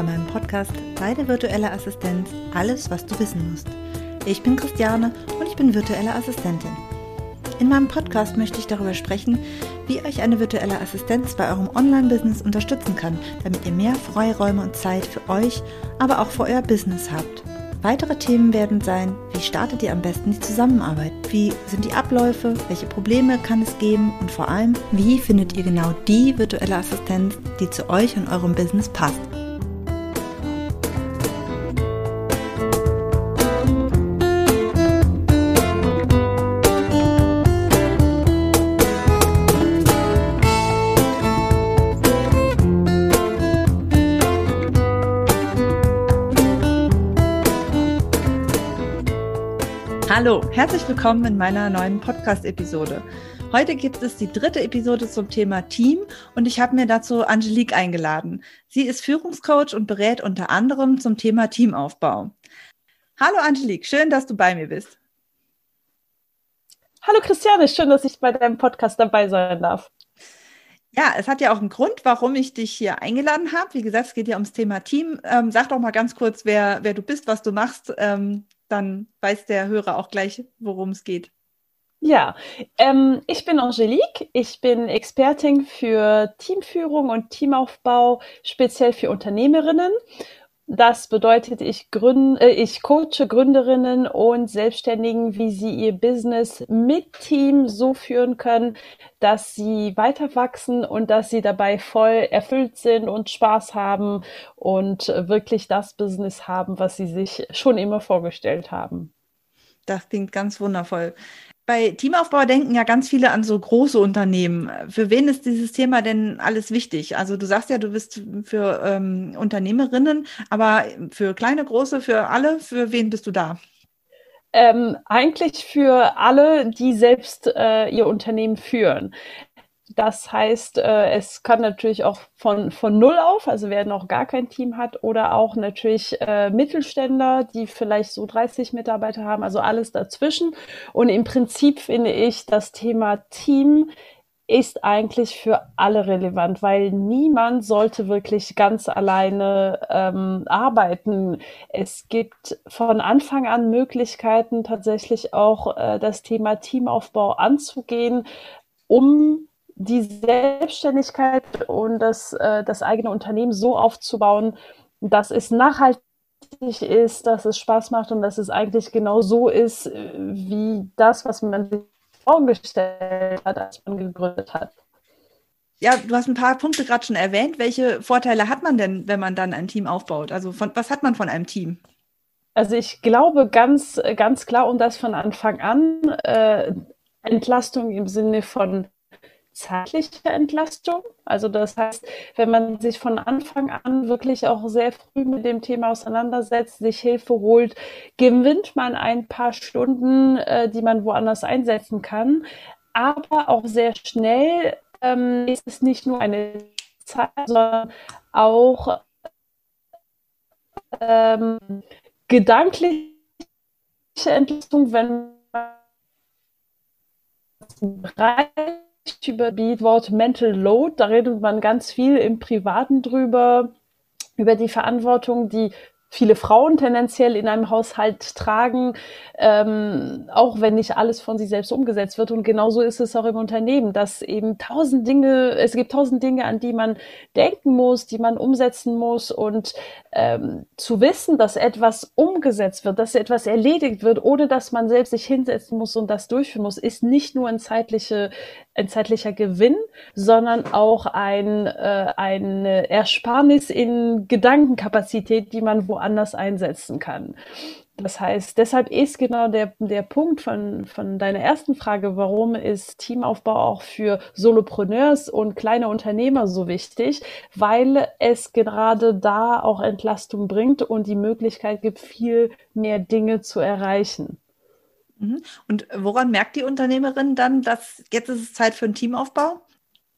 bei meinem Podcast Deine virtuelle Assistenz, alles, was du wissen musst. Ich bin Christiane und ich bin virtuelle Assistentin. In meinem Podcast möchte ich darüber sprechen, wie euch eine virtuelle Assistenz bei eurem Online-Business unterstützen kann, damit ihr mehr Freiräume und Zeit für euch, aber auch für euer Business habt. Weitere Themen werden sein, wie startet ihr am besten die Zusammenarbeit? Wie sind die Abläufe? Welche Probleme kann es geben? Und vor allem, wie findet ihr genau die virtuelle Assistenz, die zu euch und eurem Business passt? Hallo, herzlich willkommen in meiner neuen Podcast-Episode. Heute gibt es die dritte Episode zum Thema Team und ich habe mir dazu Angelique eingeladen. Sie ist Führungscoach und berät unter anderem zum Thema Teamaufbau. Hallo Angelique, schön, dass du bei mir bist. Hallo Christiane, schön, dass ich bei deinem Podcast dabei sein darf. Ja, es hat ja auch einen Grund, warum ich dich hier eingeladen habe. Wie gesagt, es geht ja ums Thema Team. Ähm, sag doch mal ganz kurz, wer, wer du bist, was du machst, ähm, dann weiß der Hörer auch gleich, worum es geht. Ja, ähm, ich bin Angelique. Ich bin Expertin für Teamführung und Teamaufbau, speziell für Unternehmerinnen. Das bedeutet, ich, gründe, äh, ich coache Gründerinnen und Selbstständigen, wie sie ihr Business mit Team so führen können, dass sie weiter wachsen und dass sie dabei voll erfüllt sind und Spaß haben und wirklich das Business haben, was sie sich schon immer vorgestellt haben. Das klingt ganz wundervoll bei Teamaufbau denken ja ganz viele an so große Unternehmen. Für wen ist dieses Thema denn alles wichtig? Also du sagst ja, du bist für ähm, Unternehmerinnen, aber für kleine, große, für alle, für wen bist du da? Ähm, eigentlich für alle, die selbst äh, ihr Unternehmen führen. Das heißt, äh, es kann natürlich auch von, von Null auf, also wer noch gar kein Team hat, oder auch natürlich äh, Mittelständler, die vielleicht so 30 Mitarbeiter haben, also alles dazwischen. Und im Prinzip finde ich, das Thema Team ist eigentlich für alle relevant, weil niemand sollte wirklich ganz alleine ähm, arbeiten. Es gibt von Anfang an Möglichkeiten, tatsächlich auch äh, das Thema Teamaufbau anzugehen, um die Selbstständigkeit und das, äh, das eigene Unternehmen so aufzubauen, dass es nachhaltig ist, dass es Spaß macht und dass es eigentlich genau so ist, äh, wie das, was man sich vorgestellt hat, als man gegründet hat. Ja, du hast ein paar Punkte gerade schon erwähnt. Welche Vorteile hat man denn, wenn man dann ein Team aufbaut? Also von, was hat man von einem Team? Also ich glaube ganz, ganz klar und das von Anfang an äh, Entlastung im Sinne von zeitliche Entlastung. Also das heißt, wenn man sich von Anfang an wirklich auch sehr früh mit dem Thema auseinandersetzt, sich Hilfe holt, gewinnt man ein paar Stunden, äh, die man woanders einsetzen kann. Aber auch sehr schnell ähm, ist es nicht nur eine Zeit, sondern auch ähm, gedankliche Entlastung, wenn man bereit über Wort Mental Load. Da redet man ganz viel im Privaten drüber, über die Verantwortung, die viele Frauen tendenziell in einem Haushalt tragen, ähm, auch wenn nicht alles von sich selbst umgesetzt wird. Und genauso ist es auch im Unternehmen, dass eben tausend Dinge, es gibt tausend Dinge, an die man denken muss, die man umsetzen muss. Und ähm, zu wissen, dass etwas umgesetzt wird, dass etwas erledigt wird, ohne dass man selbst sich hinsetzen muss und das durchführen muss, ist nicht nur ein, zeitliche, ein zeitlicher Gewinn, sondern auch ein, äh, eine Ersparnis in Gedankenkapazität, die man woanders einsetzen kann. Das heißt, deshalb ist genau der, der Punkt von, von deiner ersten Frage, warum ist Teamaufbau auch für Solopreneurs und kleine Unternehmer so wichtig, weil es gerade da auch Entlastung bringt und die Möglichkeit gibt, viel mehr Dinge zu erreichen. Mhm. Und woran merkt die Unternehmerin dann, dass jetzt ist es Zeit für einen Teamaufbau?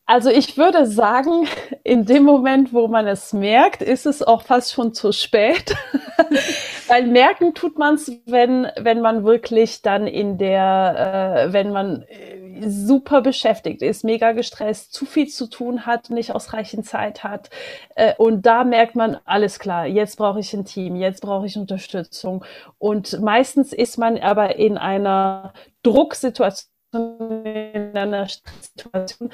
Also ich würde sagen, in dem Moment, wo man es merkt, ist es auch fast schon zu spät. Weil merken tut man es, wenn, wenn man wirklich dann in der, äh, wenn man super beschäftigt ist, mega gestresst, zu viel zu tun hat, nicht ausreichend Zeit hat. Äh, und da merkt man, alles klar, jetzt brauche ich ein Team, jetzt brauche ich Unterstützung. Und meistens ist man aber in einer Drucksituation, in einer Situation,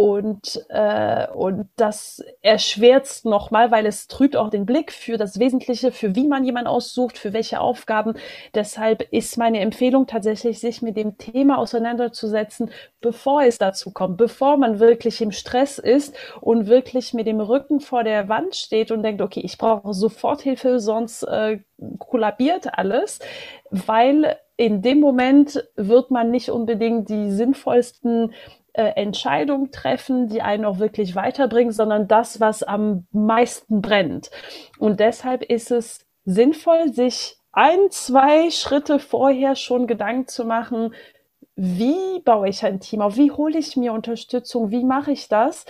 und, äh, und das erschwert nochmal, weil es trübt auch den Blick für das Wesentliche, für wie man jemanden aussucht, für welche Aufgaben. Deshalb ist meine Empfehlung tatsächlich, sich mit dem Thema auseinanderzusetzen, bevor es dazu kommt, bevor man wirklich im Stress ist und wirklich mit dem Rücken vor der Wand steht und denkt, okay, ich brauche sofort Hilfe, sonst äh, kollabiert alles, weil in dem Moment wird man nicht unbedingt die sinnvollsten äh, Entscheidung treffen, die einen auch wirklich weiterbringen, sondern das, was am meisten brennt. Und deshalb ist es sinnvoll, sich ein, zwei Schritte vorher schon Gedanken zu machen, wie baue ich ein Team auf, wie hole ich mir Unterstützung, wie mache ich das,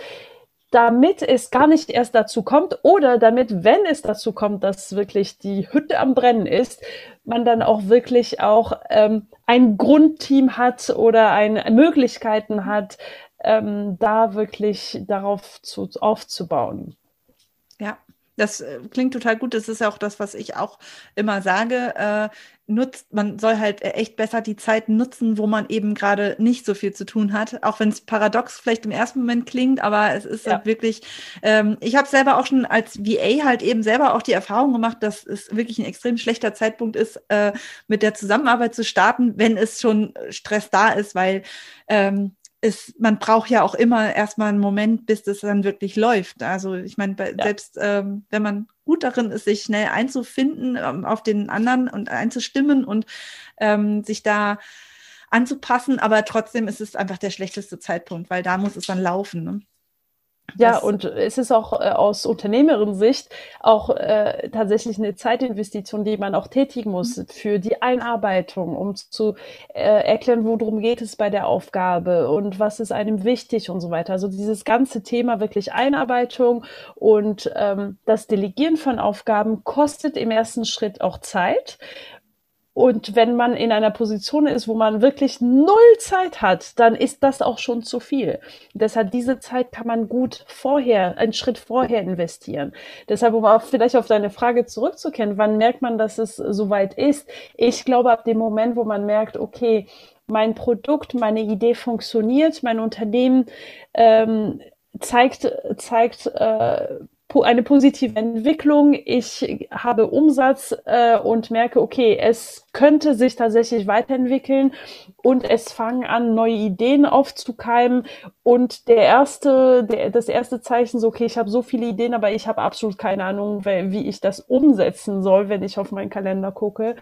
damit es gar nicht erst dazu kommt oder damit, wenn es dazu kommt, dass wirklich die Hütte am Brennen ist, man dann auch wirklich auch ähm, ein Grundteam hat oder ein, Möglichkeiten hat, ähm, da wirklich darauf zu, aufzubauen. Ja, das äh, klingt total gut. Das ist ja auch das, was ich auch immer sage. Äh, nutzt, man soll halt echt besser die Zeit nutzen, wo man eben gerade nicht so viel zu tun hat. Auch wenn es paradox vielleicht im ersten Moment klingt, aber es ist ja. halt wirklich, ähm, ich habe selber auch schon als VA halt eben selber auch die Erfahrung gemacht, dass es wirklich ein extrem schlechter Zeitpunkt ist, äh, mit der Zusammenarbeit zu starten, wenn es schon Stress da ist, weil ähm, ist, man braucht ja auch immer erstmal einen Moment, bis das dann wirklich läuft. Also ich meine, ja. selbst ähm, wenn man gut darin ist, sich schnell einzufinden ähm, auf den anderen und einzustimmen und ähm, sich da anzupassen, aber trotzdem ist es einfach der schlechteste Zeitpunkt, weil da muss es dann laufen. Ne? Ja, und es ist auch äh, aus Unternehmerin-Sicht auch äh, tatsächlich eine Zeitinvestition, die man auch tätigen muss mhm. für die Einarbeitung, um zu äh, erklären, worum geht es bei der Aufgabe und was ist einem wichtig und so weiter. Also dieses ganze Thema wirklich Einarbeitung und ähm, das Delegieren von Aufgaben kostet im ersten Schritt auch Zeit. Und wenn man in einer Position ist, wo man wirklich null Zeit hat, dann ist das auch schon zu viel. Deshalb diese Zeit kann man gut vorher, einen Schritt vorher investieren. Deshalb, um auch vielleicht auf deine Frage zurückzukehren, wann merkt man, dass es soweit ist? Ich glaube, ab dem Moment, wo man merkt, okay, mein Produkt, meine Idee funktioniert, mein Unternehmen ähm, zeigt, zeigt äh, eine positive Entwicklung. Ich habe Umsatz äh, und merke, okay, es könnte sich tatsächlich weiterentwickeln und es fangen an, neue Ideen aufzukeimen. Und der erste, der, das erste Zeichen, so, okay, ich habe so viele Ideen, aber ich habe absolut keine Ahnung, wie ich das umsetzen soll, wenn ich auf meinen Kalender gucke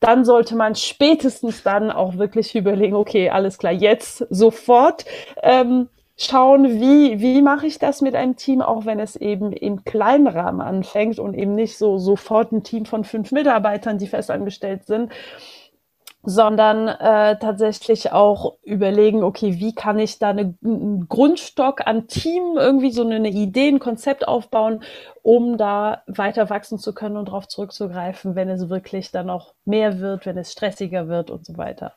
dann sollte man spätestens dann auch wirklich überlegen, okay, alles klar, jetzt sofort. Ähm, schauen, wie, wie mache ich das mit einem Team, auch wenn es eben im kleinen Rahmen anfängt und eben nicht so sofort ein Team von fünf Mitarbeitern, die festangestellt sind, sondern äh, tatsächlich auch überlegen, okay, wie kann ich da eine, einen Grundstock an Team, irgendwie so eine Idee, ein Konzept aufbauen, um da weiter wachsen zu können und darauf zurückzugreifen, wenn es wirklich dann auch mehr wird, wenn es stressiger wird und so weiter.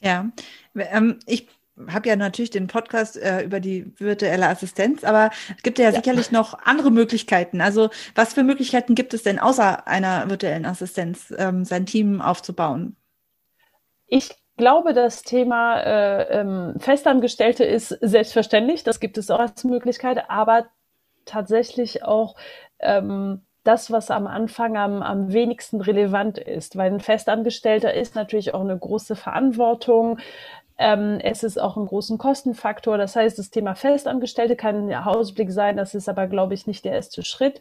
Ja, ähm, ich habe ja natürlich den Podcast äh, über die virtuelle Assistenz, aber es gibt ja, ja, sicherlich noch andere Möglichkeiten. Also was für Möglichkeiten gibt es denn außer einer virtuellen Assistenz, ähm, sein Team aufzubauen? Ich glaube, das Thema äh, ähm, Festangestellte ist selbstverständlich. Das gibt es auch als Möglichkeit, aber tatsächlich auch ähm, das, was am Anfang am, am wenigsten relevant ist, weil ein Festangestellter ist natürlich auch eine große Verantwortung. Ähm, es ist auch ein großen Kostenfaktor. Das heißt, das Thema Festangestellte kann ein Ausblick sein. Das ist aber, glaube ich, nicht der erste Schritt.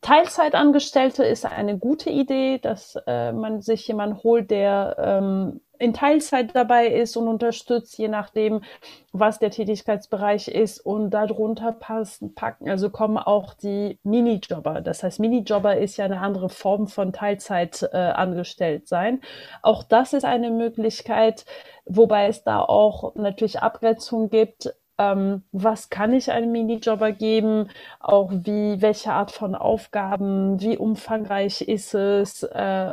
Teilzeitangestellte ist eine gute Idee, dass äh, man sich jemanden holt, der ähm, in Teilzeit dabei ist und unterstützt, je nachdem, was der Tätigkeitsbereich ist. Und darunter passen, packen, also kommen auch die Minijobber. Das heißt, Minijobber ist ja eine andere Form von Teilzeit äh, angestellt sein. Auch das ist eine Möglichkeit, wobei es da auch natürlich Abgrenzungen gibt ähm, was kann ich einem Minijobber geben, auch wie, welche Art von Aufgaben, wie umfangreich ist es, äh,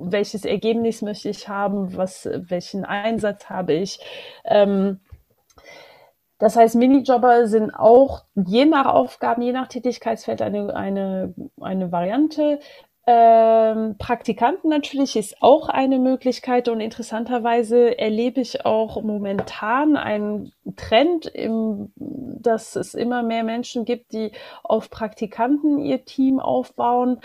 welches Ergebnis möchte ich haben, was, welchen Einsatz habe ich. Ähm, das heißt, Minijobber sind auch je nach Aufgaben, je nach Tätigkeitsfeld eine, eine, eine Variante. Ähm, Praktikanten natürlich ist auch eine Möglichkeit und interessanterweise erlebe ich auch momentan einen Trend, im, dass es immer mehr Menschen gibt, die auf Praktikanten ihr Team aufbauen.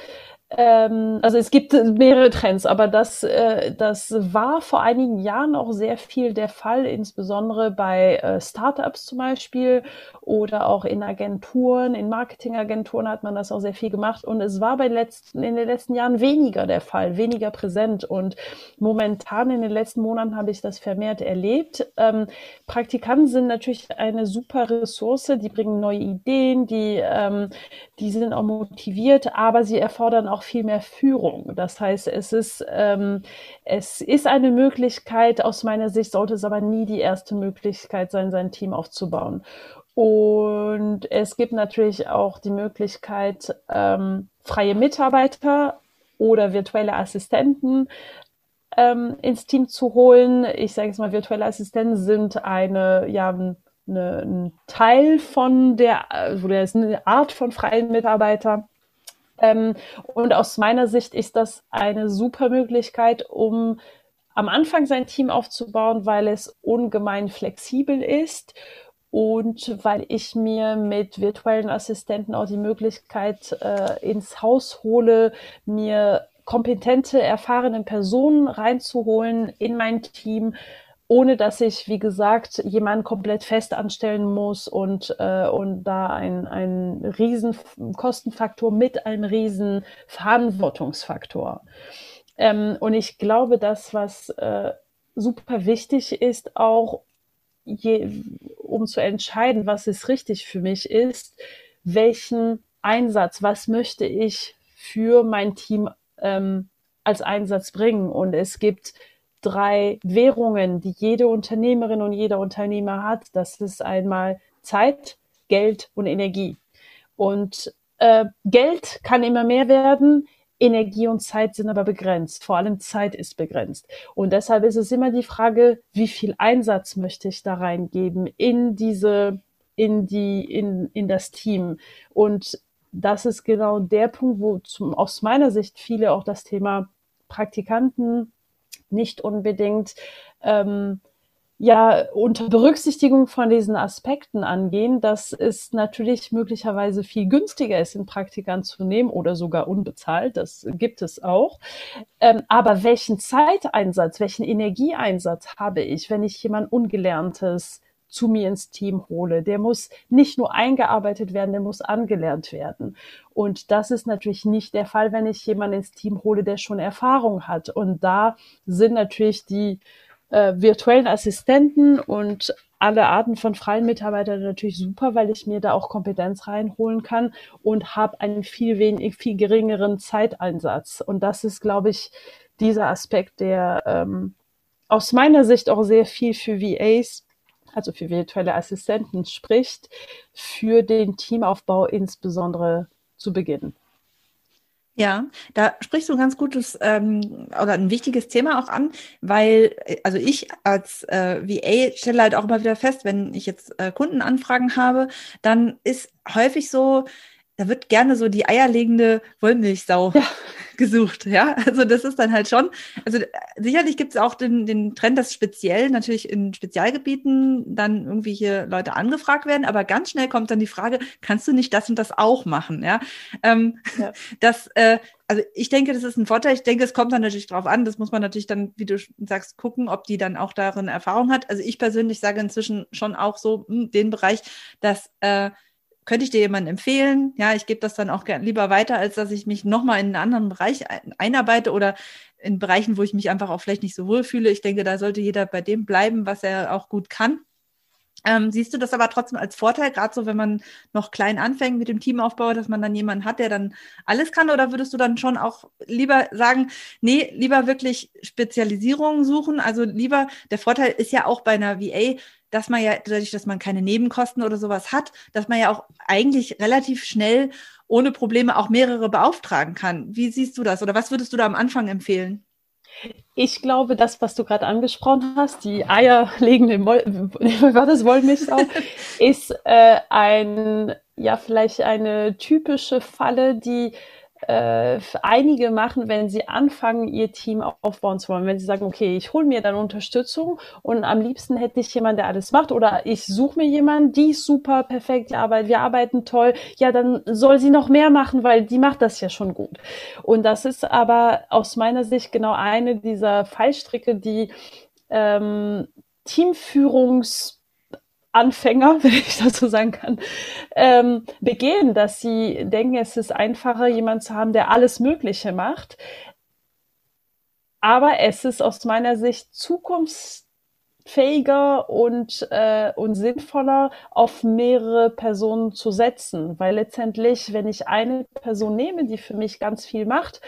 Ähm, also es gibt mehrere Trends, aber das, äh, das war vor einigen Jahren auch sehr viel der Fall, insbesondere bei äh, Startups zum Beispiel oder auch in Agenturen, in Marketingagenturen hat man das auch sehr viel gemacht und es war bei letzten, in den letzten Jahren weniger der Fall, weniger präsent und momentan in den letzten Monaten habe ich das vermehrt erlebt. Ähm, Praktikanten sind natürlich eine super Ressource, die bringen neue Ideen, die, ähm, die sind auch motiviert, aber sie erfordern auch viel mehr Führung. Das heißt, es ist, ähm, es ist eine Möglichkeit, aus meiner Sicht sollte es aber nie die erste Möglichkeit sein, sein Team aufzubauen. Und es gibt natürlich auch die Möglichkeit, ähm, freie Mitarbeiter oder virtuelle Assistenten ähm, ins Team zu holen. Ich sage jetzt mal, virtuelle Assistenten sind eine, ja, eine, ein Teil von der, oder ist eine Art von freien Mitarbeiter. Ähm, und aus meiner Sicht ist das eine super Möglichkeit, um am Anfang sein Team aufzubauen, weil es ungemein flexibel ist und weil ich mir mit virtuellen Assistenten auch die Möglichkeit äh, ins Haus hole, mir kompetente, erfahrene Personen reinzuholen in mein Team, ohne dass ich, wie gesagt, jemanden komplett fest anstellen muss und, äh, und da ein, ein riesen Kostenfaktor mit einem riesen Verantwortungsfaktor. Ähm, und ich glaube, das, was äh, super wichtig ist, auch je, um zu entscheiden, was ist richtig für mich ist, welchen Einsatz, was möchte ich für mein Team ähm, als Einsatz bringen. Und es gibt drei Währungen, die jede Unternehmerin und jeder Unternehmer hat. Das ist einmal Zeit, Geld und Energie. Und äh, Geld kann immer mehr werden. Energie und Zeit sind aber begrenzt. Vor allem Zeit ist begrenzt. Und deshalb ist es immer die Frage, wie viel Einsatz möchte ich da reingeben in diese, in die, in, in das Team. Und das ist genau der Punkt, wo zum, aus meiner Sicht viele auch das Thema Praktikanten nicht unbedingt ähm, ja unter Berücksichtigung von diesen Aspekten angehen, dass es natürlich möglicherweise viel günstiger ist, einen Praktikant zu nehmen oder sogar unbezahlt. Das gibt es auch. Ähm, aber welchen Zeiteinsatz, welchen Energieeinsatz habe ich, wenn ich jemand Ungelerntes zu mir ins Team hole. Der muss nicht nur eingearbeitet werden, der muss angelernt werden. Und das ist natürlich nicht der Fall, wenn ich jemanden ins Team hole, der schon Erfahrung hat. Und da sind natürlich die äh, virtuellen Assistenten und alle Arten von freien Mitarbeitern natürlich super, weil ich mir da auch Kompetenz reinholen kann und habe einen viel wenig, viel geringeren Zeiteinsatz. Und das ist, glaube ich, dieser Aspekt, der ähm, aus meiner Sicht auch sehr viel für VAs also für virtuelle Assistenten spricht, für den Teamaufbau insbesondere zu beginnen. Ja, da sprichst du ein ganz gutes ähm, oder ein wichtiges Thema auch an, weil also ich als äh, VA stelle halt auch immer wieder fest, wenn ich jetzt äh, Kundenanfragen habe, dann ist häufig so, da wird gerne so die eierlegende Wollmilchsau ja. gesucht, ja. Also das ist dann halt schon, also äh, sicherlich gibt es auch den, den Trend, dass speziell natürlich in Spezialgebieten dann irgendwie hier Leute angefragt werden, aber ganz schnell kommt dann die Frage, kannst du nicht das und das auch machen, ja? Ähm, ja. Das, äh, also ich denke, das ist ein Vorteil. Ich denke, es kommt dann natürlich drauf an. Das muss man natürlich dann, wie du sagst, gucken, ob die dann auch darin Erfahrung hat. Also ich persönlich sage inzwischen schon auch so mh, hm, den Bereich, dass äh, könnte ich dir jemanden empfehlen? Ja, ich gebe das dann auch lieber weiter, als dass ich mich nochmal in einen anderen Bereich einarbeite oder in Bereichen, wo ich mich einfach auch vielleicht nicht so wohl fühle. Ich denke, da sollte jeder bei dem bleiben, was er auch gut kann. Ähm, siehst du das aber trotzdem als Vorteil, gerade so, wenn man noch klein anfängt mit dem Teamaufbau, dass man dann jemanden hat, der dann alles kann? Oder würdest du dann schon auch lieber sagen, nee, lieber wirklich Spezialisierungen suchen? Also lieber, der Vorteil ist ja auch bei einer VA, dass man ja, dadurch, dass man keine Nebenkosten oder sowas hat, dass man ja auch eigentlich relativ schnell ohne Probleme auch mehrere beauftragen kann. Wie siehst du das? Oder was würdest du da am Anfang empfehlen? Ich glaube, das, was du gerade angesprochen hast, die eierlegende Moll war das Wollmilchsau, ist äh, ein, ja, vielleicht eine typische Falle, die äh, einige machen, wenn sie anfangen, ihr Team aufbauen zu wollen. Wenn sie sagen, okay, ich hole mir dann Unterstützung und am liebsten hätte ich jemanden, der alles macht oder ich suche mir jemanden, die ist super, perfekt, die arbeitet, wir arbeiten toll. Ja, dann soll sie noch mehr machen, weil die macht das ja schon gut. Und das ist aber aus meiner Sicht genau eine dieser Fallstricke, die ähm, Teamführungs Anfänger, wenn ich dazu sagen kann, ähm, begehen, dass sie denken, es ist einfacher, jemanden zu haben, der alles Mögliche macht. Aber es ist aus meiner Sicht zukunftsfähiger und, äh, und sinnvoller, auf mehrere Personen zu setzen. Weil letztendlich, wenn ich eine Person nehme, die für mich ganz viel macht,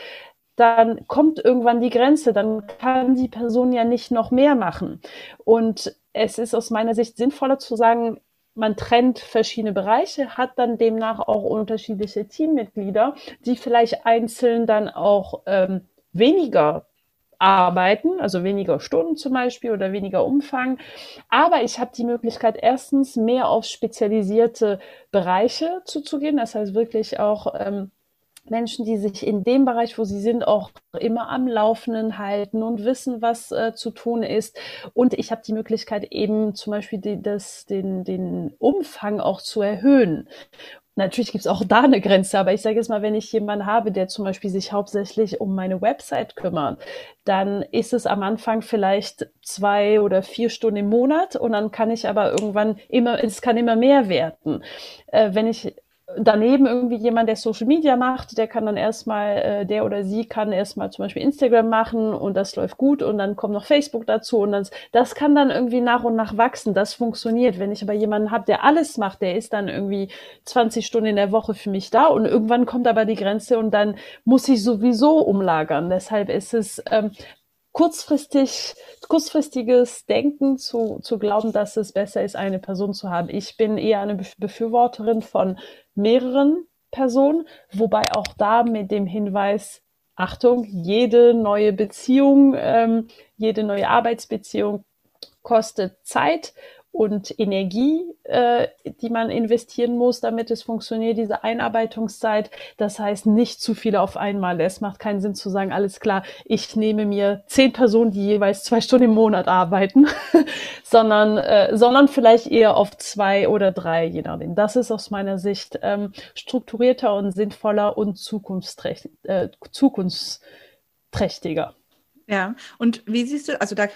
dann kommt irgendwann die Grenze, dann kann die Person ja nicht noch mehr machen. Und es ist aus meiner Sicht sinnvoller zu sagen, man trennt verschiedene Bereiche, hat dann demnach auch unterschiedliche Teammitglieder, die vielleicht einzeln dann auch ähm, weniger arbeiten, also weniger Stunden zum Beispiel oder weniger Umfang. Aber ich habe die Möglichkeit, erstens mehr auf spezialisierte Bereiche zuzugehen, das heißt wirklich auch ähm, Menschen, die sich in dem Bereich, wo sie sind, auch immer am Laufenden halten und wissen, was äh, zu tun ist. Und ich habe die Möglichkeit, eben zum Beispiel die, das, den, den Umfang auch zu erhöhen. Natürlich gibt es auch da eine Grenze, aber ich sage jetzt mal, wenn ich jemanden habe, der zum Beispiel sich hauptsächlich um meine Website kümmert, dann ist es am Anfang vielleicht zwei oder vier Stunden im Monat und dann kann ich aber irgendwann immer, es kann immer mehr werden. Äh, wenn ich daneben irgendwie jemand, der Social Media macht, der kann dann erstmal, äh, der oder sie kann erstmal zum Beispiel Instagram machen und das läuft gut und dann kommt noch Facebook dazu und das, das kann dann irgendwie nach und nach wachsen. Das funktioniert. Wenn ich aber jemanden habe, der alles macht, der ist dann irgendwie 20 Stunden in der Woche für mich da und irgendwann kommt aber die Grenze und dann muss ich sowieso umlagern. Deshalb ist es ähm, kurzfristig, kurzfristiges Denken zu, zu glauben, dass es besser ist, eine Person zu haben. Ich bin eher eine Befürworterin von mehreren Personen, wobei auch da mit dem Hinweis, Achtung, jede neue Beziehung, ähm, jede neue Arbeitsbeziehung kostet Zeit und Energie, äh, die man investieren muss, damit es funktioniert, diese Einarbeitungszeit. Das heißt, nicht zu viele auf einmal. Es macht keinen Sinn zu sagen, alles klar, ich nehme mir zehn Personen, die jeweils zwei Stunden im Monat arbeiten, sondern, äh, sondern vielleicht eher auf zwei oder drei, je nachdem. Das ist aus meiner Sicht ähm, strukturierter und sinnvoller und zukunftsträchtig, äh, zukunftsträchtiger. Ja, und wie siehst du, also da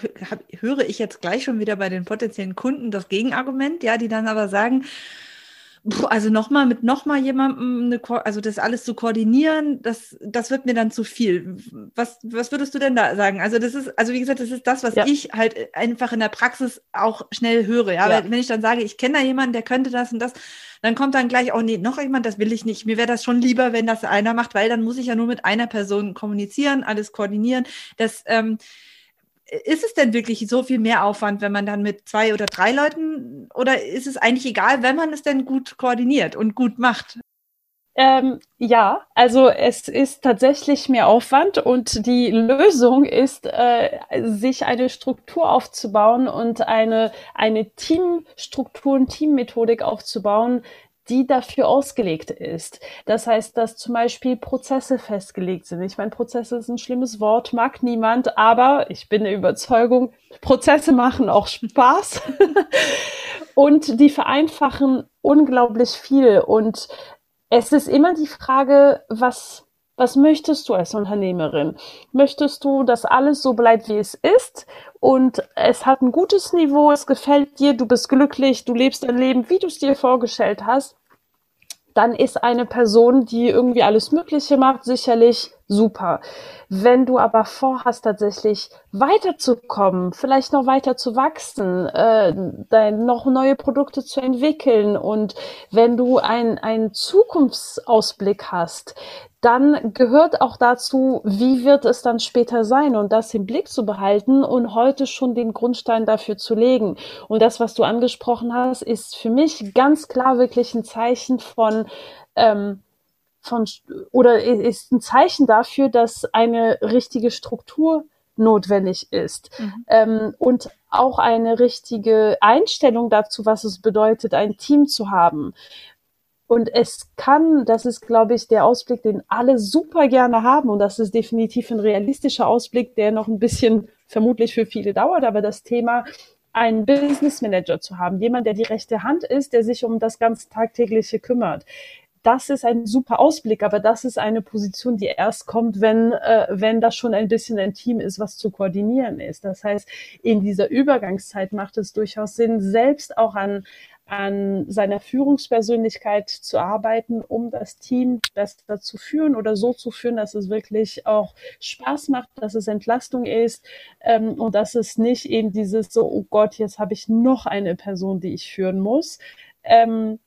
höre ich jetzt gleich schon wieder bei den potenziellen Kunden das Gegenargument, ja, die dann aber sagen, also nochmal mit nochmal jemandem, eine, also das alles zu koordinieren, das, das wird mir dann zu viel. Was, was würdest du denn da sagen? Also das ist, also wie gesagt, das ist das, was ja. ich halt einfach in der Praxis auch schnell höre. Ja, ja. wenn ich dann sage, ich kenne da jemanden, der könnte das und das, dann kommt dann gleich, oh nee, noch jemand, das will ich nicht. Mir wäre das schon lieber, wenn das einer macht, weil dann muss ich ja nur mit einer Person kommunizieren, alles koordinieren. Das, ähm, ist es denn wirklich so viel mehr Aufwand, wenn man dann mit zwei oder drei Leuten oder ist es eigentlich egal, wenn man es denn gut koordiniert und gut macht? Ähm, ja, also es ist tatsächlich mehr Aufwand und die Lösung ist, äh, sich eine Struktur aufzubauen und eine, eine Teamstruktur und Teammethodik aufzubauen, die dafür ausgelegt ist. Das heißt, dass zum Beispiel Prozesse festgelegt sind. Ich meine, Prozesse ist ein schlimmes Wort, mag niemand, aber ich bin der Überzeugung, Prozesse machen auch Spaß und die vereinfachen unglaublich viel. Und es ist immer die Frage, was was möchtest du als Unternehmerin? Möchtest du, dass alles so bleibt, wie es ist und es hat ein gutes Niveau, es gefällt dir, du bist glücklich, du lebst dein Leben, wie du es dir vorgestellt hast? Dann ist eine Person, die irgendwie alles Mögliche macht, sicherlich super. Wenn du aber vorhast, tatsächlich weiterzukommen, vielleicht noch weiter zu wachsen, äh, dein, noch neue Produkte zu entwickeln und wenn du einen Zukunftsausblick hast, dann gehört auch dazu, wie wird es dann später sein und das im Blick zu behalten und heute schon den Grundstein dafür zu legen. Und das, was du angesprochen hast, ist für mich ganz klar wirklich ein Zeichen von ähm, von oder ist ein Zeichen dafür, dass eine richtige Struktur notwendig ist mhm. ähm, und auch eine richtige Einstellung dazu, was es bedeutet, ein Team zu haben. Und es kann, das ist, glaube ich, der Ausblick, den alle super gerne haben. Und das ist definitiv ein realistischer Ausblick, der noch ein bisschen vermutlich für viele dauert. Aber das Thema, einen Business Manager zu haben, jemand, der die rechte Hand ist, der sich um das ganz tagtägliche kümmert das ist ein super Ausblick, aber das ist eine Position, die erst kommt, wenn, äh, wenn das schon ein bisschen ein Team ist, was zu koordinieren ist. Das heißt, in dieser Übergangszeit macht es durchaus Sinn, selbst auch an, an seiner Führungspersönlichkeit zu arbeiten, um das Team besser zu führen oder so zu führen, dass es wirklich auch Spaß macht, dass es Entlastung ist ähm, und dass es nicht eben dieses so, oh Gott, jetzt habe ich noch eine Person, die ich führen muss. Ähm,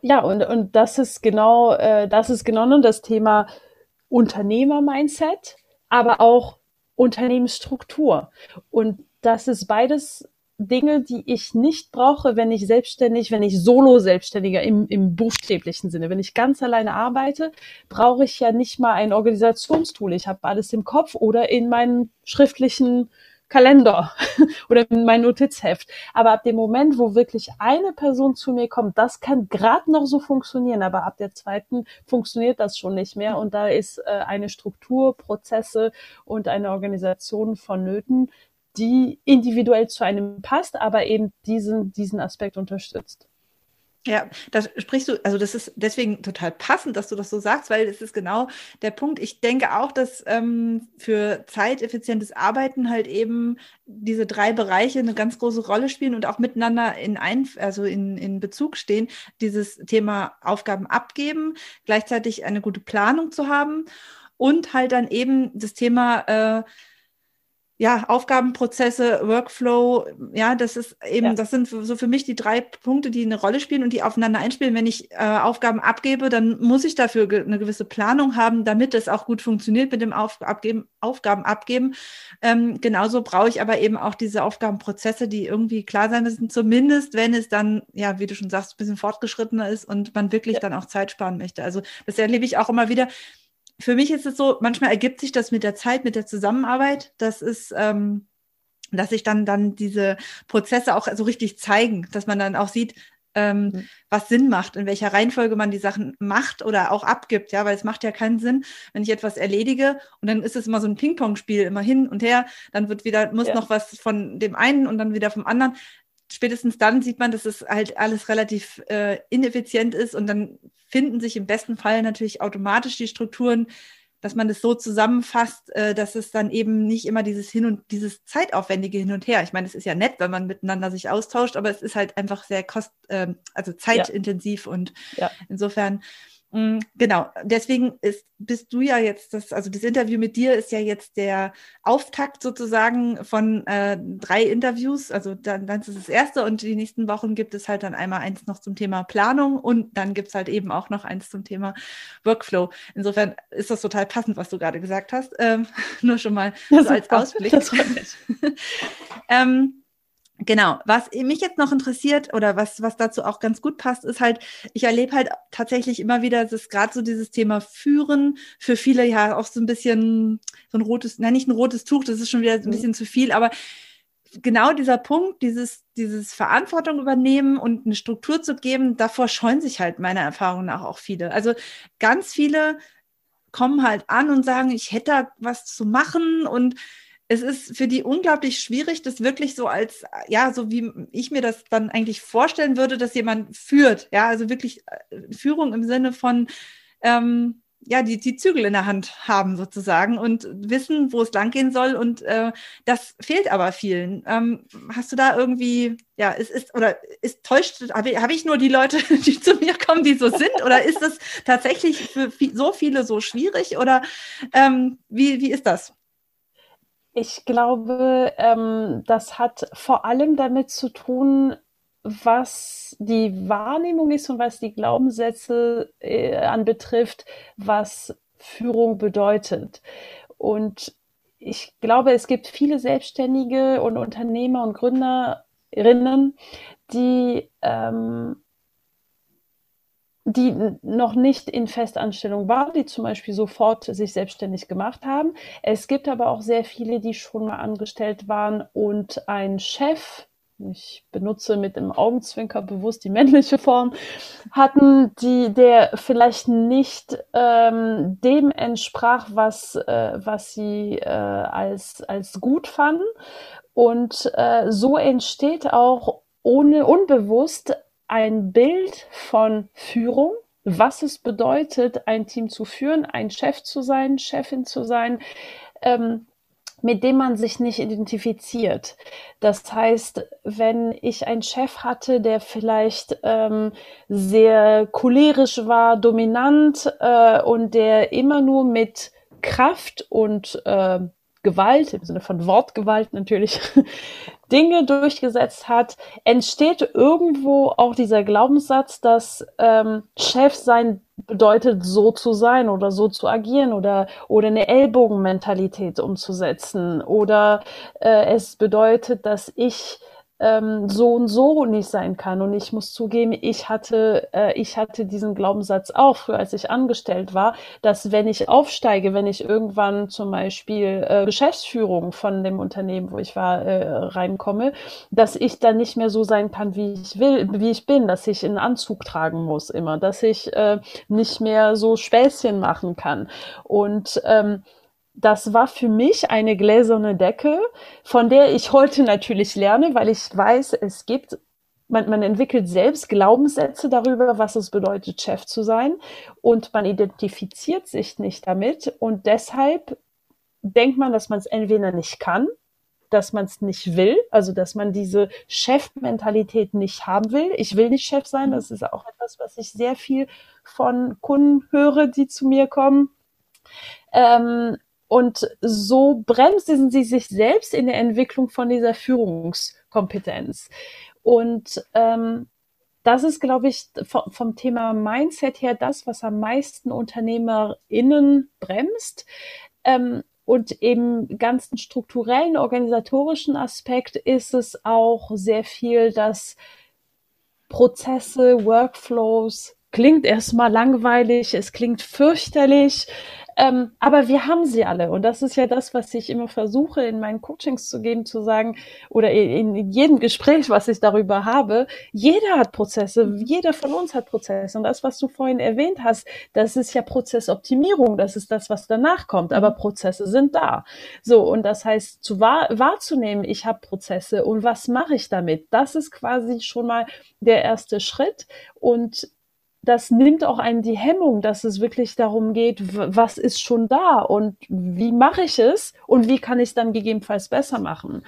ja, und, und das ist genau, äh, das ist genau das Thema Unternehmer-Mindset, aber auch Unternehmensstruktur. Und das ist beides Dinge, die ich nicht brauche, wenn ich selbstständig, wenn ich Solo-Selbstständiger im, im buchstäblichen Sinne, wenn ich ganz alleine arbeite, brauche ich ja nicht mal ein Organisationstool. Ich habe alles im Kopf oder in meinen schriftlichen Kalender oder mein Notizheft. Aber ab dem Moment, wo wirklich eine Person zu mir kommt, das kann gerade noch so funktionieren, aber ab der zweiten funktioniert das schon nicht mehr. Und da ist äh, eine Struktur, Prozesse und eine Organisation vonnöten, die individuell zu einem passt, aber eben diesen, diesen Aspekt unterstützt. Ja, das sprichst du, also das ist deswegen total passend, dass du das so sagst, weil es ist genau der Punkt. Ich denke auch, dass ähm, für zeiteffizientes Arbeiten halt eben diese drei Bereiche eine ganz große Rolle spielen und auch miteinander in ein, also in, in Bezug stehen. Dieses Thema Aufgaben abgeben, gleichzeitig eine gute Planung zu haben und halt dann eben das Thema äh, ja, Aufgabenprozesse, Workflow, ja, das ist eben, ja. das sind so für mich die drei Punkte, die eine Rolle spielen und die aufeinander einspielen. Wenn ich äh, Aufgaben abgebe, dann muss ich dafür ge eine gewisse Planung haben, damit es auch gut funktioniert mit dem Auf abgeben, Aufgaben abgeben. Ähm, genauso brauche ich aber eben auch diese Aufgabenprozesse, die irgendwie klar sein müssen, zumindest wenn es dann, ja, wie du schon sagst, ein bisschen fortgeschrittener ist und man wirklich ja. dann auch Zeit sparen möchte. Also das erlebe ich auch immer wieder für mich ist es so, manchmal ergibt sich das mit der Zeit, mit der Zusammenarbeit. Das ist, ähm, dass sich dann, dann diese Prozesse auch so richtig zeigen, dass man dann auch sieht, ähm, mhm. was Sinn macht, in welcher Reihenfolge man die Sachen macht oder auch abgibt, ja, weil es macht ja keinen Sinn, wenn ich etwas erledige und dann ist es immer so ein Ping-Pong-Spiel, immer hin und her, dann wird wieder, muss ja. noch was von dem einen und dann wieder vom anderen spätestens dann sieht man, dass es halt alles relativ äh, ineffizient ist und dann finden sich im besten Fall natürlich automatisch die Strukturen, dass man das so zusammenfasst, äh, dass es dann eben nicht immer dieses Hin und dieses zeitaufwendige Hin und Her. Ich meine, es ist ja nett, wenn man miteinander sich austauscht, aber es ist halt einfach sehr kost, äh, also zeitintensiv ja. und ja. insofern genau, deswegen ist, bist du ja jetzt, das, also das Interview mit dir ist ja jetzt der Auftakt sozusagen von äh, drei Interviews. Also dann, dann ist es das erste und die nächsten Wochen gibt es halt dann einmal eins noch zum Thema Planung und dann gibt es halt eben auch noch eins zum Thema Workflow. Insofern ist das total passend, was du gerade gesagt hast. Ähm, nur schon mal so als Ausblick. Ähm, Genau, was mich jetzt noch interessiert oder was, was dazu auch ganz gut passt, ist halt, ich erlebe halt tatsächlich immer wieder, dass gerade so dieses Thema Führen für viele ja auch so ein bisschen so ein rotes, nein, nicht ein rotes Tuch, das ist schon wieder ein mhm. bisschen zu viel, aber genau dieser Punkt, dieses, dieses Verantwortung übernehmen und eine Struktur zu geben, davor scheuen sich halt meiner Erfahrung nach auch viele. Also ganz viele kommen halt an und sagen, ich hätte da was zu machen und es ist für die unglaublich schwierig, das wirklich so als, ja, so wie ich mir das dann eigentlich vorstellen würde, dass jemand führt. Ja, also wirklich äh, Führung im Sinne von, ähm, ja, die, die Zügel in der Hand haben sozusagen und wissen, wo es langgehen soll. Und äh, das fehlt aber vielen. Ähm, hast du da irgendwie, ja, ist, ist oder ist täuscht, habe ich, hab ich nur die Leute, die zu mir kommen, die so sind? Oder ist das tatsächlich für so viele so schwierig? Oder ähm, wie, wie ist das? Ich glaube, ähm, das hat vor allem damit zu tun, was die Wahrnehmung ist und was die Glaubenssätze äh, anbetrifft, was Führung bedeutet. Und ich glaube, es gibt viele Selbstständige und Unternehmer und Gründerinnen, die ähm, die noch nicht in Festanstellung waren, die zum Beispiel sofort sich selbstständig gemacht haben. Es gibt aber auch sehr viele, die schon mal angestellt waren und ein Chef ich benutze mit dem Augenzwinker bewusst die männliche Form, hatten, die der vielleicht nicht ähm, dem entsprach, was, äh, was sie äh, als, als gut fanden. Und äh, so entsteht auch ohne unbewusst ein Bild von Führung, was es bedeutet, ein Team zu führen, ein Chef zu sein, Chefin zu sein. Ähm, mit dem man sich nicht identifiziert. Das heißt, wenn ich einen Chef hatte, der vielleicht ähm, sehr cholerisch war, dominant äh, und der immer nur mit Kraft und äh, Gewalt, im Sinne von Wortgewalt natürlich, Dinge durchgesetzt hat, entsteht irgendwo auch dieser Glaubenssatz, dass ähm, Chef sein bedeutet, so zu sein oder so zu agieren oder, oder eine Ellbogenmentalität umzusetzen oder äh, es bedeutet, dass ich ähm, so und so nicht sein kann. Und ich muss zugeben, ich hatte, äh, ich hatte diesen Glaubenssatz auch früher, als ich angestellt war, dass wenn ich aufsteige, wenn ich irgendwann zum Beispiel äh, Geschäftsführung von dem Unternehmen, wo ich war, äh, reinkomme, dass ich dann nicht mehr so sein kann, wie ich will, wie ich bin, dass ich einen Anzug tragen muss immer, dass ich äh, nicht mehr so Späßchen machen kann. Und ähm, das war für mich eine gläserne Decke, von der ich heute natürlich lerne, weil ich weiß, es gibt, man, man entwickelt selbst Glaubenssätze darüber, was es bedeutet, Chef zu sein und man identifiziert sich nicht damit und deshalb denkt man, dass man es entweder nicht kann, dass man es nicht will, also dass man diese Chefmentalität nicht haben will. Ich will nicht Chef sein, das ist auch etwas, was ich sehr viel von Kunden höre, die zu mir kommen. Ähm, und so bremsen sie sich selbst in der Entwicklung von dieser Führungskompetenz. Und ähm, das ist, glaube ich, vom, Thema Mindset her das, was am meisten UnternehmerInnen bremst. Ähm, und im ganzen strukturellen, organisatorischen Aspekt ist es auch sehr viel, dass Prozesse, Workflows, klingt erstmal langweilig, es klingt fürchterlich, ähm, aber wir haben sie alle. Und das ist ja das, was ich immer versuche, in meinen Coachings zu geben, zu sagen, oder in, in jedem Gespräch, was ich darüber habe. Jeder hat Prozesse. Jeder von uns hat Prozesse. Und das, was du vorhin erwähnt hast, das ist ja Prozessoptimierung. Das ist das, was danach kommt. Aber Prozesse sind da. So. Und das heißt, zu wahr, wahrzunehmen, ich habe Prozesse und was mache ich damit? Das ist quasi schon mal der erste Schritt. Und das nimmt auch einen die Hemmung, dass es wirklich darum geht, was ist schon da und wie mache ich es und wie kann ich es dann gegebenenfalls besser machen.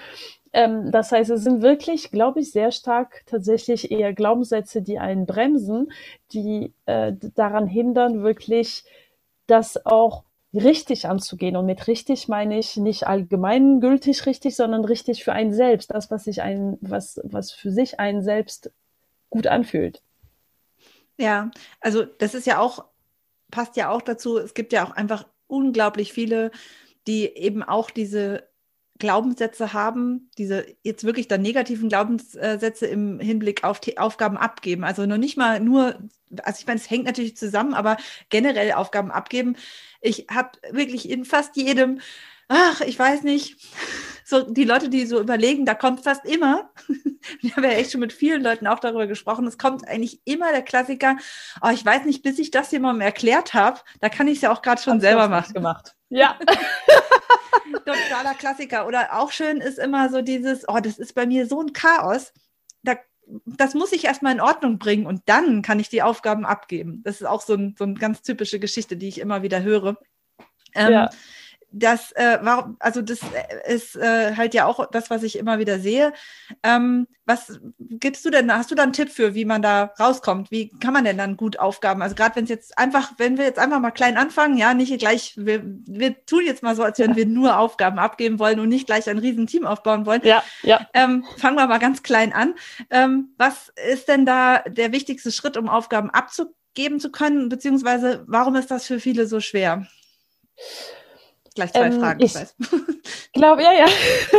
Ähm, das heißt, es sind wirklich, glaube ich, sehr stark tatsächlich eher Glaubenssätze, die einen bremsen, die äh, daran hindern, wirklich das auch richtig anzugehen. Und mit richtig meine ich nicht allgemeingültig richtig, sondern richtig für einen selbst. Das, was sich ein, was, was für sich einen selbst gut anfühlt. Ja, also das ist ja auch, passt ja auch dazu, es gibt ja auch einfach unglaublich viele, die eben auch diese Glaubenssätze haben, diese jetzt wirklich dann negativen Glaubenssätze im Hinblick auf die Aufgaben abgeben. Also noch nicht mal nur, also ich meine, es hängt natürlich zusammen, aber generell Aufgaben abgeben. Ich habe wirklich in fast jedem, ach, ich weiß nicht, so die Leute, die so überlegen, da kommt fast immer, ich habe ja echt schon mit vielen Leuten auch darüber gesprochen, es kommt eigentlich immer der Klassiker, oh, ich weiß nicht, bis ich das jemandem erklärt habe, da kann ich es ja auch gerade schon Hab's selber machen. Gemacht. Ja. Totaler Klassiker. Oder auch schön ist immer so dieses, oh, das ist bei mir so ein Chaos. Da das muss ich erstmal in Ordnung bringen und dann kann ich die Aufgaben abgeben. Das ist auch so, ein, so eine ganz typische Geschichte, die ich immer wieder höre. Ähm, ja das äh, war, also das äh, ist äh, halt ja auch das, was ich immer wieder sehe. Ähm, was gibst du denn? Hast du da einen Tipp für, wie man da rauskommt? Wie kann man denn dann gut Aufgaben? Also gerade wenn es jetzt einfach, wenn wir jetzt einfach mal klein anfangen, ja, nicht gleich, wir, wir tun jetzt mal so, als wenn wir nur Aufgaben abgeben wollen und nicht gleich ein riesen Team aufbauen wollen. Ja, ja. Ähm, fangen wir mal ganz klein an. Ähm, was ist denn da der wichtigste Schritt, um Aufgaben abzugeben zu können? Beziehungsweise warum ist das für viele so schwer? Gleich zwei ähm, Fragen, ich, ich glaube, ja, ja.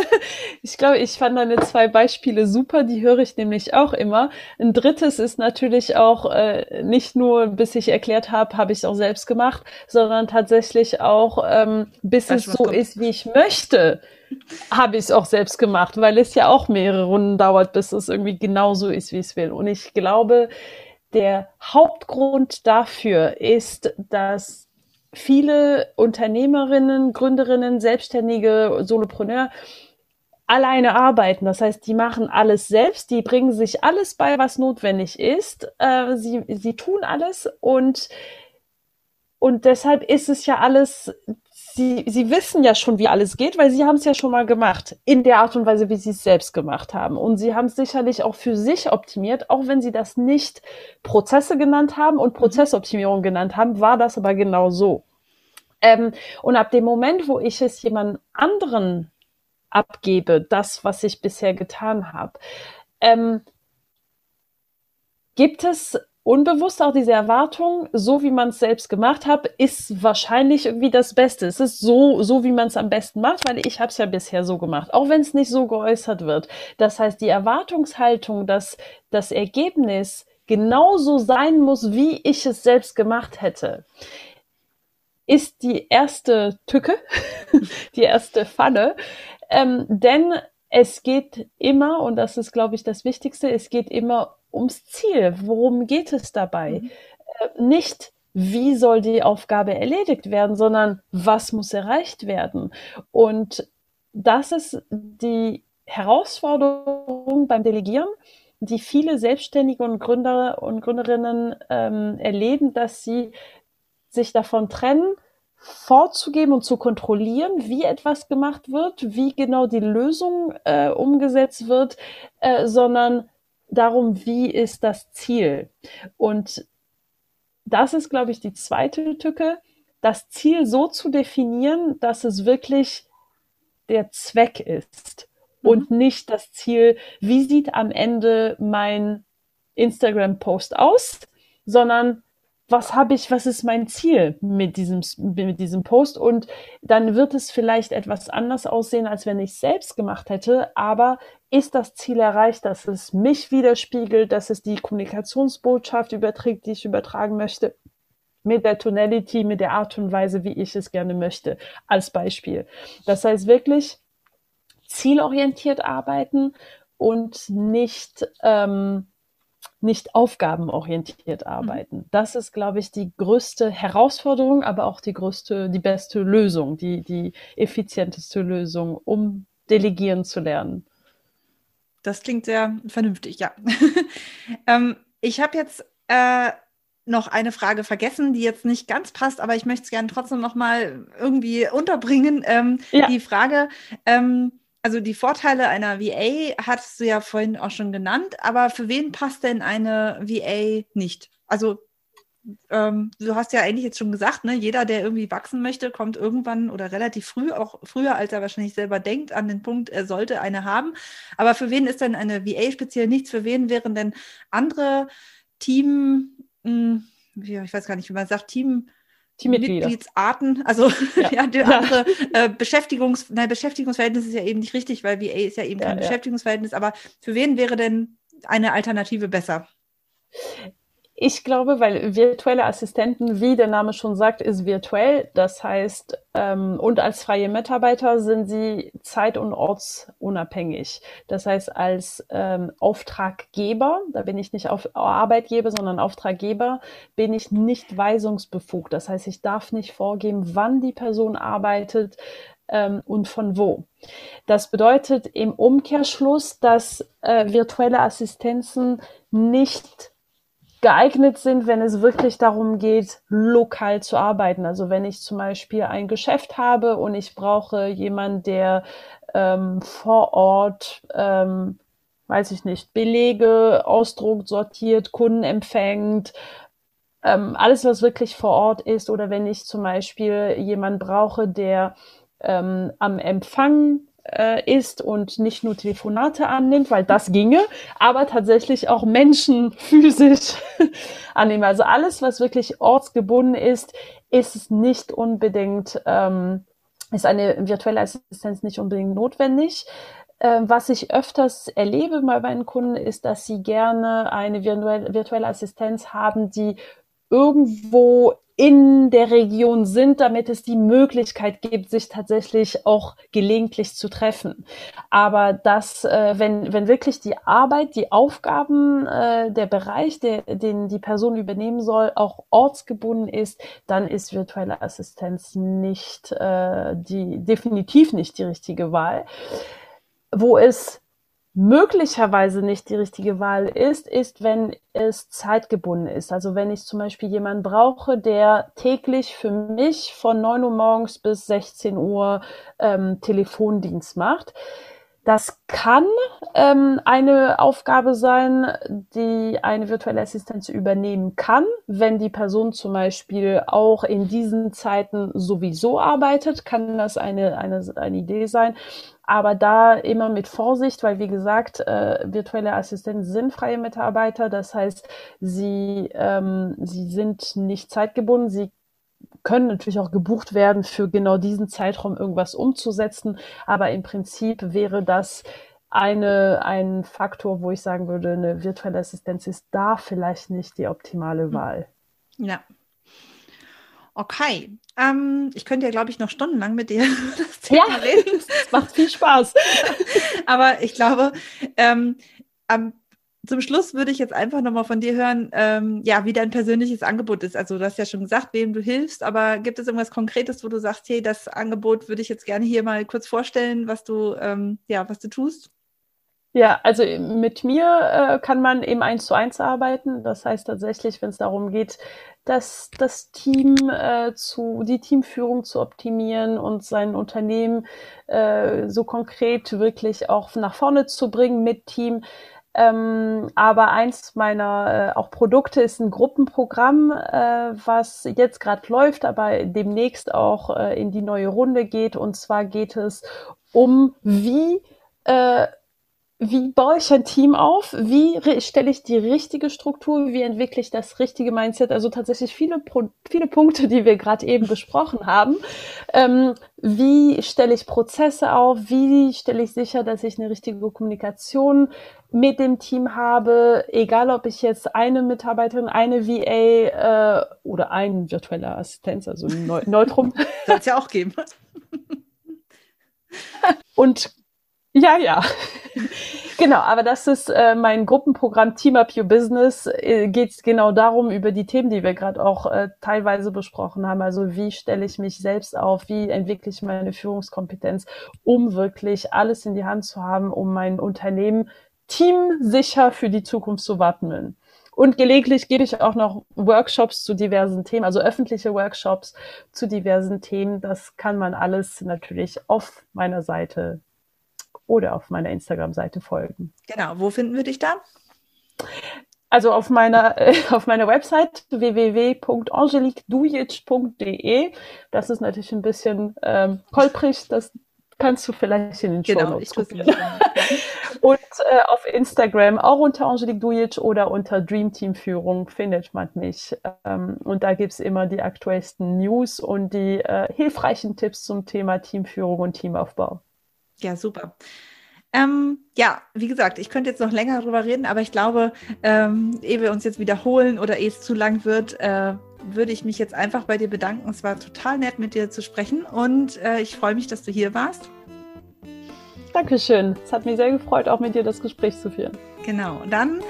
ich glaube, ich fand deine zwei Beispiele super, die höre ich nämlich auch immer. Ein drittes ist natürlich auch äh, nicht nur, bis ich erklärt habe, habe ich es auch selbst gemacht, sondern tatsächlich auch, ähm, bis es so kommt. ist, wie ich möchte, habe ich es auch selbst gemacht, weil es ja auch mehrere Runden dauert, bis es irgendwie genauso ist, wie es will. Und ich glaube, der Hauptgrund dafür ist, dass viele Unternehmerinnen, Gründerinnen, Selbstständige, Solopreneur alleine arbeiten. Das heißt, die machen alles selbst, die bringen sich alles bei, was notwendig ist. Äh, sie, sie tun alles und, und deshalb ist es ja alles Sie, sie wissen ja schon, wie alles geht, weil sie haben es ja schon mal gemacht, in der Art und Weise, wie sie es selbst gemacht haben. Und sie haben es sicherlich auch für sich optimiert, auch wenn sie das nicht Prozesse genannt haben und mhm. Prozessoptimierung genannt haben, war das aber genau so. Ähm, und ab dem Moment, wo ich es jemand anderen abgebe, das, was ich bisher getan habe, ähm, gibt es unbewusst auch diese Erwartung, so wie man es selbst gemacht hat, ist wahrscheinlich irgendwie das Beste. Es ist so, so wie man es am besten macht, weil ich habe es ja bisher so gemacht, auch wenn es nicht so geäußert wird. Das heißt, die Erwartungshaltung, dass das Ergebnis genauso sein muss, wie ich es selbst gemacht hätte, ist die erste Tücke, die erste Pfanne, ähm, denn es geht immer, und das ist, glaube ich, das Wichtigste, es geht immer ums Ziel. Worum geht es dabei? Mhm. Äh, nicht, wie soll die Aufgabe erledigt werden, sondern was muss erreicht werden? Und das ist die Herausforderung beim Delegieren, die viele Selbstständige und Gründer und Gründerinnen ähm, erleben, dass sie sich davon trennen, vorzugeben und zu kontrollieren, wie etwas gemacht wird, wie genau die Lösung äh, umgesetzt wird, äh, sondern darum, wie ist das Ziel. Und das ist, glaube ich, die zweite Tücke, das Ziel so zu definieren, dass es wirklich der Zweck ist mhm. und nicht das Ziel, wie sieht am Ende mein Instagram-Post aus, sondern was habe ich, was ist mein Ziel mit diesem, mit diesem Post? Und dann wird es vielleicht etwas anders aussehen, als wenn ich es selbst gemacht hätte. Aber ist das Ziel erreicht, dass es mich widerspiegelt, dass es die Kommunikationsbotschaft überträgt, die ich übertragen möchte? Mit der Tonality, mit der Art und Weise, wie ich es gerne möchte, als Beispiel. Das heißt wirklich zielorientiert arbeiten und nicht, ähm, nicht aufgabenorientiert mhm. arbeiten. Das ist, glaube ich, die größte Herausforderung, aber auch die größte, die beste Lösung, die, die effizienteste Lösung, um delegieren zu lernen. Das klingt sehr vernünftig, ja. ähm, ich habe jetzt äh, noch eine Frage vergessen, die jetzt nicht ganz passt, aber ich möchte es gerne trotzdem noch mal irgendwie unterbringen. Ähm, ja. Die Frage, ähm, also die Vorteile einer VA hast du ja vorhin auch schon genannt, aber für wen passt denn eine VA nicht? Also ähm, du hast ja eigentlich jetzt schon gesagt, ne, jeder, der irgendwie wachsen möchte, kommt irgendwann oder relativ früh, auch früher, als er wahrscheinlich selber denkt, an den Punkt, er sollte eine haben. Aber für wen ist denn eine VA speziell nichts? Für wen wären denn andere Team, mh, hm, ich weiß gar nicht, wie man sagt, Team, Teammitglieder. Mitgliedsarten, also ja, ja die andere äh, Beschäftigungs, nein, Beschäftigungsverhältnis ist ja eben nicht richtig, weil VA ist ja eben kein ja, Beschäftigungsverhältnis, aber für wen wäre denn eine Alternative besser? Ich glaube, weil virtuelle Assistenten, wie der Name schon sagt, ist virtuell. Das heißt, ähm, und als freie Mitarbeiter sind sie zeit- und ortsunabhängig. Das heißt, als ähm, Auftraggeber, da bin ich nicht auf Arbeitgeber, sondern Auftraggeber, bin ich nicht weisungsbefugt. Das heißt, ich darf nicht vorgeben, wann die Person arbeitet, ähm, und von wo. Das bedeutet im Umkehrschluss, dass äh, virtuelle Assistenzen nicht geeignet sind, wenn es wirklich darum geht, lokal zu arbeiten. Also wenn ich zum Beispiel ein Geschäft habe und ich brauche jemanden, der ähm, vor Ort, ähm, weiß ich nicht, Belege ausdruckt, sortiert, Kunden empfängt, ähm, alles, was wirklich vor Ort ist. Oder wenn ich zum Beispiel jemanden brauche, der ähm, am Empfang äh, ist und nicht nur Telefonate annimmt, weil das ginge, aber tatsächlich auch Menschen physisch annehmen. Also alles, was wirklich ortsgebunden ist, ist nicht unbedingt, ähm, ist eine virtuelle Assistenz nicht unbedingt notwendig. Äh, was ich öfters erlebe bei meinen Kunden, ist, dass sie gerne eine virtuelle Assistenz haben, die irgendwo in der Region sind, damit es die Möglichkeit gibt, sich tatsächlich auch gelegentlich zu treffen. Aber das, äh, wenn, wenn wirklich die Arbeit, die Aufgaben, äh, der Bereich, der, den die Person übernehmen soll, auch ortsgebunden ist, dann ist virtuelle Assistenz nicht äh, die, definitiv nicht die richtige Wahl. Wo es möglicherweise nicht die richtige Wahl ist, ist, wenn es zeitgebunden ist. Also wenn ich zum Beispiel jemanden brauche, der täglich für mich von 9 Uhr morgens bis 16 Uhr ähm, Telefondienst macht. Das kann ähm, eine Aufgabe sein, die eine virtuelle Assistenz übernehmen kann, wenn die Person zum Beispiel auch in diesen Zeiten sowieso arbeitet, kann das eine, eine, eine Idee sein. Aber da immer mit Vorsicht, weil wie gesagt, äh, virtuelle Assistenten sind freie Mitarbeiter, das heißt, sie, ähm, sie sind nicht zeitgebunden, sie können natürlich auch gebucht werden, für genau diesen Zeitraum irgendwas umzusetzen, aber im Prinzip wäre das eine, ein Faktor, wo ich sagen würde, eine virtuelle Assistenz ist da vielleicht nicht die optimale hm. Wahl. Ja, Okay, ähm, ich könnte ja, glaube ich, noch stundenlang mit dir das Thema ja, reden. Es macht viel Spaß. Aber ich glaube, ähm, am, zum Schluss würde ich jetzt einfach nochmal von dir hören, ähm, ja, wie dein persönliches Angebot ist. Also du hast ja schon gesagt, wem du hilfst, aber gibt es irgendwas Konkretes, wo du sagst, hey, das Angebot würde ich jetzt gerne hier mal kurz vorstellen, was du, ähm, ja, was du tust? Ja, also mit mir äh, kann man eben eins zu eins arbeiten. Das heißt tatsächlich, wenn es darum geht, das, das Team äh, zu, die Teamführung zu optimieren und sein Unternehmen äh, so konkret wirklich auch nach vorne zu bringen mit Team. Ähm, aber eins meiner äh, auch Produkte ist ein Gruppenprogramm, äh, was jetzt gerade läuft, aber demnächst auch äh, in die neue Runde geht. Und zwar geht es um, wie äh, wie baue ich ein Team auf? Wie stelle ich die richtige Struktur? Wie entwickle ich das richtige Mindset? Also tatsächlich viele, viele Punkte, die wir gerade eben besprochen haben. Ähm, wie stelle ich Prozesse auf? Wie stelle ich sicher, dass ich eine richtige Kommunikation mit dem Team habe? Egal, ob ich jetzt eine Mitarbeiterin, eine VA äh, oder einen virtueller Assistenz, also ein Neutrum. Soll es ja auch geben. Und ja, ja. genau, aber das ist äh, mein Gruppenprogramm Team Up Your Business. Äh, Geht es genau darum, über die Themen, die wir gerade auch äh, teilweise besprochen haben. Also wie stelle ich mich selbst auf, wie entwickle ich meine Führungskompetenz, um wirklich alles in die Hand zu haben, um mein Unternehmen teamsicher für die Zukunft zu wappnen. Und gelegentlich gebe ich auch noch Workshops zu diversen Themen, also öffentliche Workshops zu diversen Themen. Das kann man alles natürlich auf meiner Seite oder auf meiner Instagram-Seite folgen. Genau, wo finden wir dich da? Also auf meiner, äh, auf meiner Website www.angeliquedujic.de. Das ist natürlich ein bisschen ähm, holprig, das kannst du vielleicht in den Show genau, Notes gucken. Und äh, auf Instagram auch unter Angelique Dujic oder unter Dream Team Führung findet man mich. Ähm, und da gibt es immer die aktuellsten News und die äh, hilfreichen Tipps zum Thema Teamführung und Teamaufbau. Ja, super. Ähm, ja, wie gesagt, ich könnte jetzt noch länger darüber reden, aber ich glaube, ähm, ehe wir uns jetzt wiederholen oder ehe es zu lang wird, äh, würde ich mich jetzt einfach bei dir bedanken. Es war total nett, mit dir zu sprechen und äh, ich freue mich, dass du hier warst. Dankeschön. Es hat mich sehr gefreut, auch mit dir das Gespräch zu führen. Genau. Dann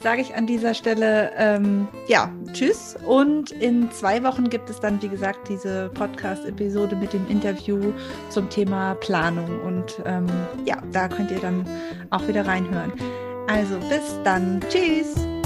sage ich an dieser Stelle ähm, ja, tschüss. Und in zwei Wochen gibt es dann, wie gesagt, diese Podcast-Episode mit dem Interview zum Thema Planung. Und ähm, ja, da könnt ihr dann auch wieder reinhören. Also bis dann. Tschüss.